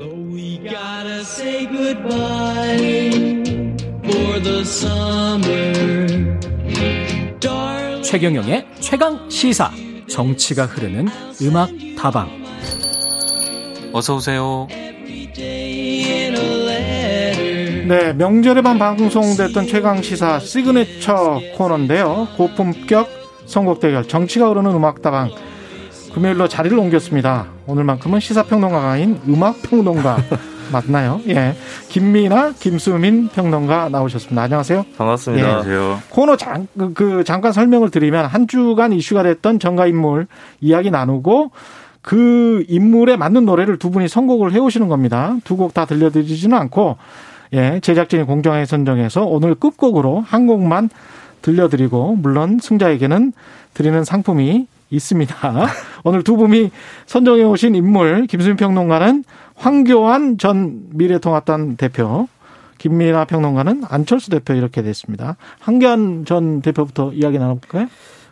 we gotta say goodbye for the summer. 최경영의 최강 시사. 정치가 흐르는 음악 다방. 어서 오세요. 네, 명절에만 방송됐던 최강 시사 시그니처 코너인데요. 고품격 선곡 대결 정치가 흐르는 음악 다방. 금요일로 자리를 옮겼습니다. 오늘만큼은 시사평론가가 아닌 음악평론가 맞나요? 예. 김미나, 김수민 평론가 나오셨습니다. 안녕하세요. 반갑습니다. 예. 안녕하세요. 코너 장, 그, 그, 잠깐 설명을 드리면 한 주간 이슈가 됐던 정가인물 이야기 나누고 그 인물에 맞는 노래를 두 분이 선곡을 해오시는 겁니다. 두 곡 다 들려드리지는 않고, 예, 제작진이 공정하게 선정해서 오늘 끝곡으로 한 곡만 들려드리고, 물론 승자에게는 드리는 상품이 있습니다. 오늘 두 분이 선정해 오신 인물 김수민 평론가는 황교안 전 미래통합당 대표, 김민아 평론가는 안철수 대표 이렇게 됐습니다. 황교안 전 대표부터 이야기 나눠볼까요?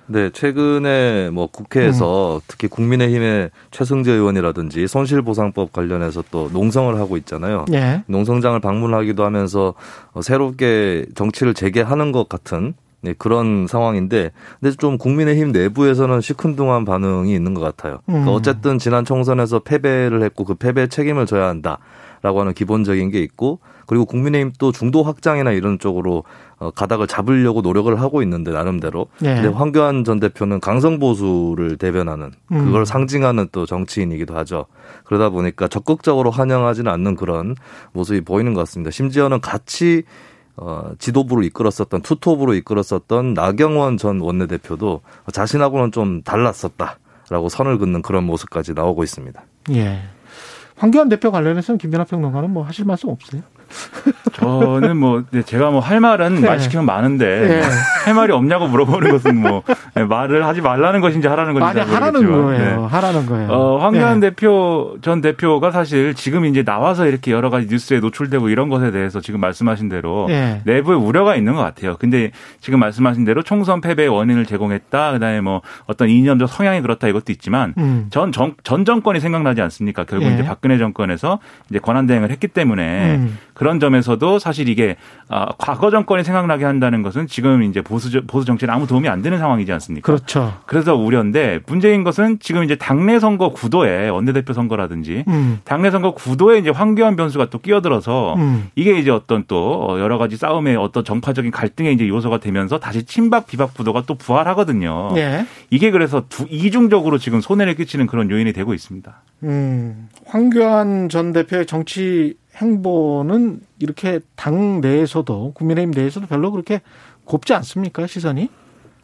네, 최근에 뭐 국회에서 음. 특히 국민의힘의 최승재 의원이라든지 손실보상법 관련해서 또 농성을 하고 있잖아요. 예. 농성장을 방문하기도 하면서 새롭게 정치를 재개하는 것 같은 네, 그런 상황인데, 근데 좀 국민의힘 내부에서는 시큰둥한 반응이 있는 것 같아요. 그러니까 음. 어쨌든 지난 총선에서 패배를 했고 그 패배 책임을 져야 한다 라고 하는 기본적인 게 있고, 그리고 국민의힘 또 중도 확장이나 이런 쪽으로 어, 가닥을 잡으려고 노력을 하고 있는데 나름대로. 네. 근데 황교안 전 대표는 강성 보수를 대변하는 그걸 음. 상징하는 또 정치인이기도 하죠. 그러다 보니까 적극적으로 환영하지는 않는 그런 모습이 보이는 것 같습니다. 심지어는 같이 어, 지도부를 이끌었었던 투톱으로 이끌었었던 나경원 전 원내대표도 자신하고는 좀 달랐었다라고 선을 긋는 그런 모습까지 나오고 있습니다. 예. 황교안 대표 관련해서는 김연아 평론가는 뭐 하실 말씀 없어요? 저는 뭐 네, 제가 뭐 할 말은 네. 말 시키면 많은데 네. 할 말이 없냐고 물어보는 것은 뭐 네, 말을 하지 말라는 것인지 하라는 건지 아니 하라는 거예요. 네. 하라는 거예요. 어, 황교안 네. 대표 전 대표가 사실 지금 이제 나와서 이렇게 여러 가지 뉴스에 노출되고 이런 것에 대해서 지금 말씀하신 대로 내부에 우려가 있는 것 같아요. 근데 지금 말씀하신 대로 총선 패배의 원인을 제공했다. 그다음에 뭐 어떤 이념적 성향이 그렇다 이것도 있지만 음. 전, 전, 전 정권이 생각나지 않습니까? 결국 이제 박근혜 정권에서 이제 권한 대행을 했기 때문에 음. 그런 점에서도 사실 이게 아, 과거 정권이 생각나게 한다는 것은 지금 이제 보수 보수 정치에 아무 도움이 안 되는 상황이지 않습니까? 그렇죠. 그래서 우려인데 문제인 것은 지금 이제 당내 선거 구도에 원내대표 선거라든지 음. 당내 선거 구도에 이제 황교안 변수가 또 끼어들어서 음. 이게 이제 어떤 또 여러 가지 싸움의 어떤 정파적인 갈등의 이제 요소가 되면서 다시 친박 비박 구도가 또 부활하거든요. 네. 이게 그래서 두, 이중적으로 지금 손해를 끼치는 그런 요인이 되고 있습니다. 음, 황교안 전 대표의 정치 행보는 이렇게 당 내에서도 국민의힘 내에서도 별로 그렇게 곱지 않습니까 시선이?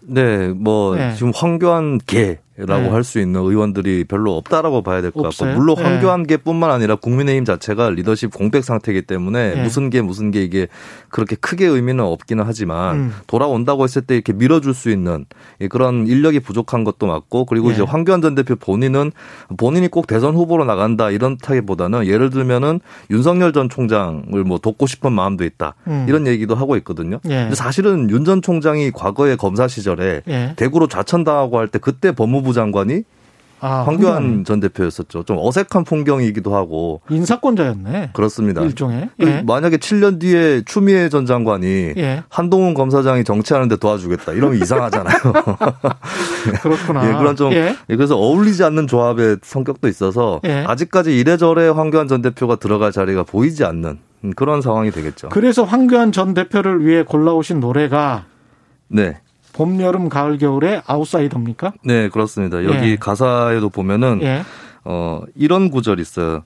네, 뭐 네. 지금 황교안 개 라고 네. 할수 있는 의원들이 별로 없다라고 봐야 될 것 같고 물론 네. 황교안계뿐만 아니라 국민의힘 자체가 리더십 공백 상태이기 때문에 네. 무슨 게 무슨 게 이게 그렇게 크게 의미는 없기는 하지만 음. 돌아온다고 했을 때 이렇게 밀어줄 수 있는 그런 인력이 부족한 것도 맞고 그리고 네. 이제 황교안 전 대표 본인은 본인이 꼭 대선 후보로 나간다 이런 타기보다는 예를 들면은 윤석열 전 총장을 뭐 돕고 싶은 마음도 있다 음. 이런 얘기도 하고 있거든요. 예. 근데 사실은 윤 전 총장이 과거에 검사 시절에 예. 대구로 좌천당하고 할 때 그때 법무부 법무부 장관이 아, 황교안 전 대표였었죠. 좀 어색한 풍경이기도 하고. 인사권자였네. 그렇습니다. 일종의. 그 예. 만약에 7년 뒤에 추미애 전 장관이 예. 한동훈 검사장이 정치하는데 도와주겠다. 이러면 이상하잖아요. 그렇구나. 예, 그런 좀 예. 예. 그래서 어울리지 않는 조합의 성격도 있어서 예. 아직까지 이래저래 황교안 전 대표가 들어갈 자리가 보이지 않는 그런 상황이 되겠죠. 그래서 황교안 전 대표를 위해 골라오신 노래가 네. 봄, 여름, 가을, 겨울의 아웃사이더입니까? 네, 그렇습니다. 여기 예. 가사에도 보면은 예. 어, 이런 구절 있어요.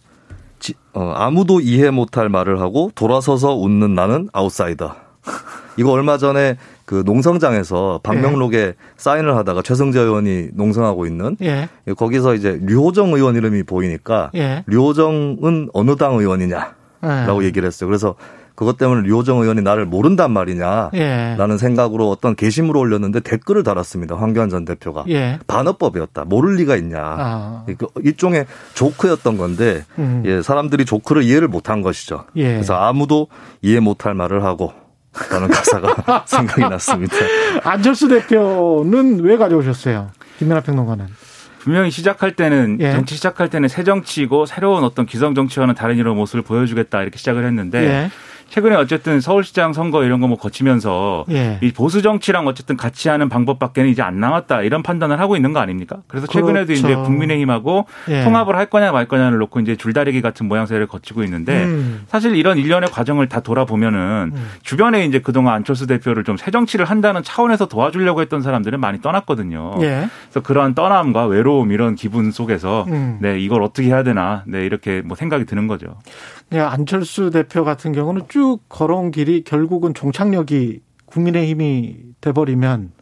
지, 어, 아무도 이해 못할 말을 하고 돌아서서 웃는 나는 아웃사이더. 이거 얼마 전에 그 농성장에서 방명록에 예. 사인을 하다가 최승재 의원이 농성하고 있는 예. 거기서 이제 류호정 의원 이름이 보이니까 예. 류호정은 어느 당 의원이냐라고 예. 얘기를 했어요. 그래서 그것 때문에 류호정 의원이 나를 모른단 말이냐라는 예. 생각으로 어떤 게시물을 올렸는데 댓글을 달았습니다. 황교안 전 대표가 예. 반어법이었다. 모를 리가 있냐. 아. 그 일종의 조크였던 건데 음. 예, 사람들이 조크를 이해를 못한 것이죠. 예. 그래서 아무도 이해 못할 말을 하고 라는 가사가 생각이 났습니다. 안철수 대표는 왜 가져오셨어요? 김연아 평론가는. 분명히 시작할 때는 예. 정치 시작할 때는 새 정치이고 새로운 어떤 기성 정치와는 다른 이런 모습을 보여주겠다 이렇게 시작을 했는데 예. 최근에 어쨌든 서울시장 선거 이런 거 뭐 거치면서 예. 이 보수 정치랑 어쨌든 같이 하는 방법밖에는 이제 안 남았다 이런 판단을 하고 있는 거 아닙니까? 그래서 최근에도 그렇죠. 이제 국민의힘하고 예. 통합을 할 거냐 말 거냐를 놓고 이제 줄다리기 같은 모양새를 거치고 있는데 음. 사실 이런 일련의 과정을 다 돌아보면은 음. 주변에 이제 그동안 안철수 대표를 좀 새 정치를 한다는 차원에서 도와주려고 했던 사람들은 많이 떠났거든요. 예. 그래서 그러한 떠남과 외로움 이런 기분 속에서 음. 네 이걸 어떻게 해야 되나 네 이렇게 뭐 생각이 드는 거죠. 네, 안철수 대표 같은 경우는 쭉 걸어온 길이 결국은 종착역이 국민의힘이 돼버리면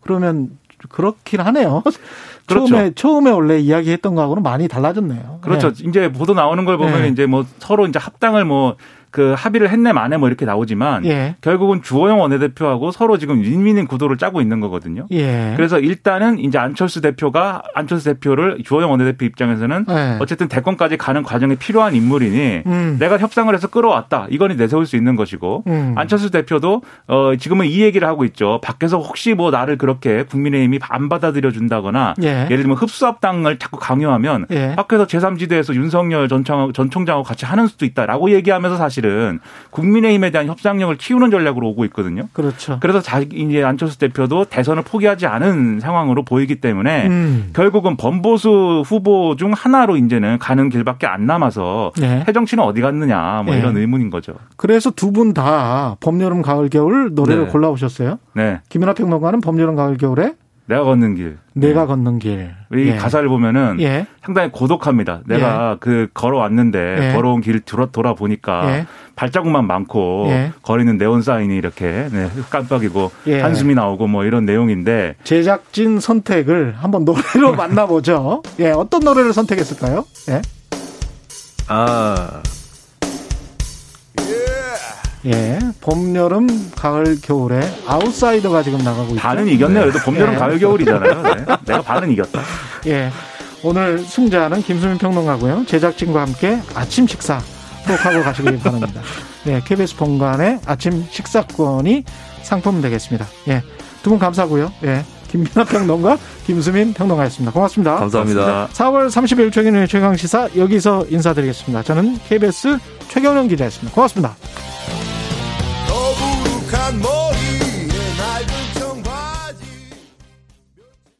그러면 그렇긴 하네요. 그렇죠. 처음에 처음에 원래 이야기했던 거하고는 많이 달라졌네요. 그렇죠. 네. 이제 보도 나오는 걸 보면 네. 이제 뭐 서로 이제 합당을 뭐 그 합의를 했네 마네 뭐 이렇게 나오지만 예. 결국은 주호영 원내대표하고 서로 지금 윈윈인 구도를 짜고 있는 거거든요. 예. 그래서 일단은 이제 안철수 대표가 안철수 대표를 주호영 원내대표 입장에서는 예. 어쨌든 대권까지 가는 과정에 필요한 인물이니 음. 내가 협상을 해서 끌어왔다. 이거는 내세울 수 있는 것이고 음. 안철수 대표도 어 지금은 이 얘기를 하고 있죠. 밖에서 혹시 뭐 나를 그렇게 국민의힘이 안 받아들여 준다거나 예. 를 들면 흡수합당을 자꾸 강요하면 예. 밖에서 제3지대에서 윤석열 전, 전 총장하고 같이 하는 수도 있다라고 얘기하면서 사실 사실은 국민의힘에 대한 협상력을 키우는 전략으로 오고 있거든요. 그렇죠. 그래서 자기 이제 안철수 대표도 대선을 포기하지 않은 상황으로 보이기 때문에 음. 결국은 범보수 후보 중 하나로 이제는 가는 길밖에 안 남아서 네. 해정치는 어디 갔느냐 뭐 네. 이런 의문인 거죠. 그래서 두 분 다 봄, 여름, 가을, 겨울 노래를 네. 골라오셨어요. 네. 김연아 평론가는 봄, 여름, 가을, 겨울에 내가 걷는 길. 내가 네. 걷는 길. 이 예. 가사를 보면은 예. 상당히 고독합니다. 내가 예. 그 걸어왔는데 예. 걸어온 길 돌아, 돌아보니까 예. 발자국만 많고 예. 거리는 네온 사인이 이렇게 네, 깜빡이고 한숨이 나오고 뭐 이런 내용인데 제작진 선택을 한번 노래로 만나보죠. 예, 어떤 노래를 선택했을까요? 예. 아. 예. 봄, 여름, 가을, 겨울에 아웃사이더가 지금 나가고 있죠. 반은 이겼네요. 그래도 봄, 여름, 예. 가을, 겨울이잖아요. 네. 내가 반은 이겼다. 예. 오늘 승자는 김수민 평론가고요. 제작진과 함께 아침 식사 꼭 하고 가시길 바랍니다. 예. KBS 본관의 아침 식사권이 상품 되겠습니다. 예. 두 분 감사하고요. 예. 김민아 평론가, 김수민 평론가였습니다. 고맙습니다. 감사합니다. 4월 30일 최경영의 최강시사 여기서 인사드리겠습니다. 저는 KBS 최경영 기자였습니다. 고맙습니다. one more.